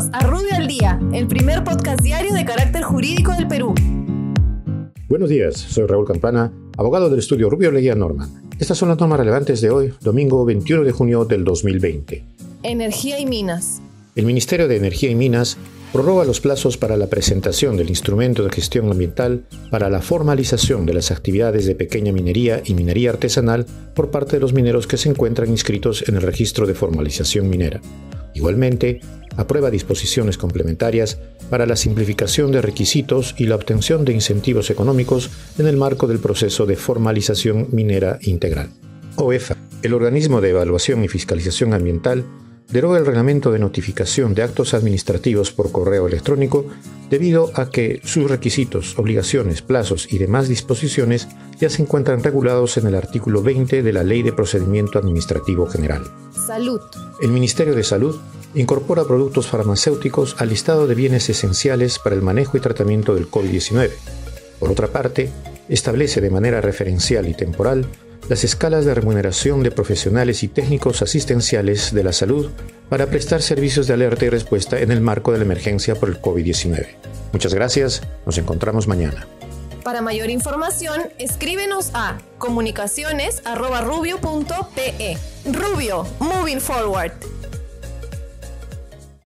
Bienvenidos a Rubio al Día, el primer podcast diario de carácter jurídico del Perú. Buenos días, soy Raúl Campana, abogado del estudio Rubio Leguía Norman. Estas son las normas relevantes de hoy, domingo 21 de junio del 2020. Energía y minas. El Ministerio de Energía y Minas prorroga los plazos para la presentación del instrumento de gestión ambiental para la formalización de las actividades de pequeña minería y minería artesanal por parte de los mineros que se encuentran inscritos en el registro de formalización minera. Igualmente, aprueba disposiciones complementarias para la simplificación de requisitos y la obtención de incentivos económicos en el marco del proceso de formalización minera integral. OEFA, el organismo de evaluación y fiscalización ambiental, deroga el reglamento de notificación de actos administrativos por correo electrónico debido a que sus requisitos, obligaciones, plazos y demás disposiciones ya se encuentran regulados en el artículo 20 de la Ley de Procedimiento Administrativo General. El Ministerio de Salud incorpora productos farmacéuticos al listado de bienes esenciales para el manejo y tratamiento del COVID-19. Por otra parte, establece de manera referencial y temporal las escalas de remuneración de profesionales y técnicos asistenciales de la salud para prestar servicios de alerta y respuesta en el marco de la emergencia por el COVID-19. Muchas gracias, nos encontramos mañana. Para mayor información, escríbenos a comunicaciones.rubio.pe. Rubio, moving forward.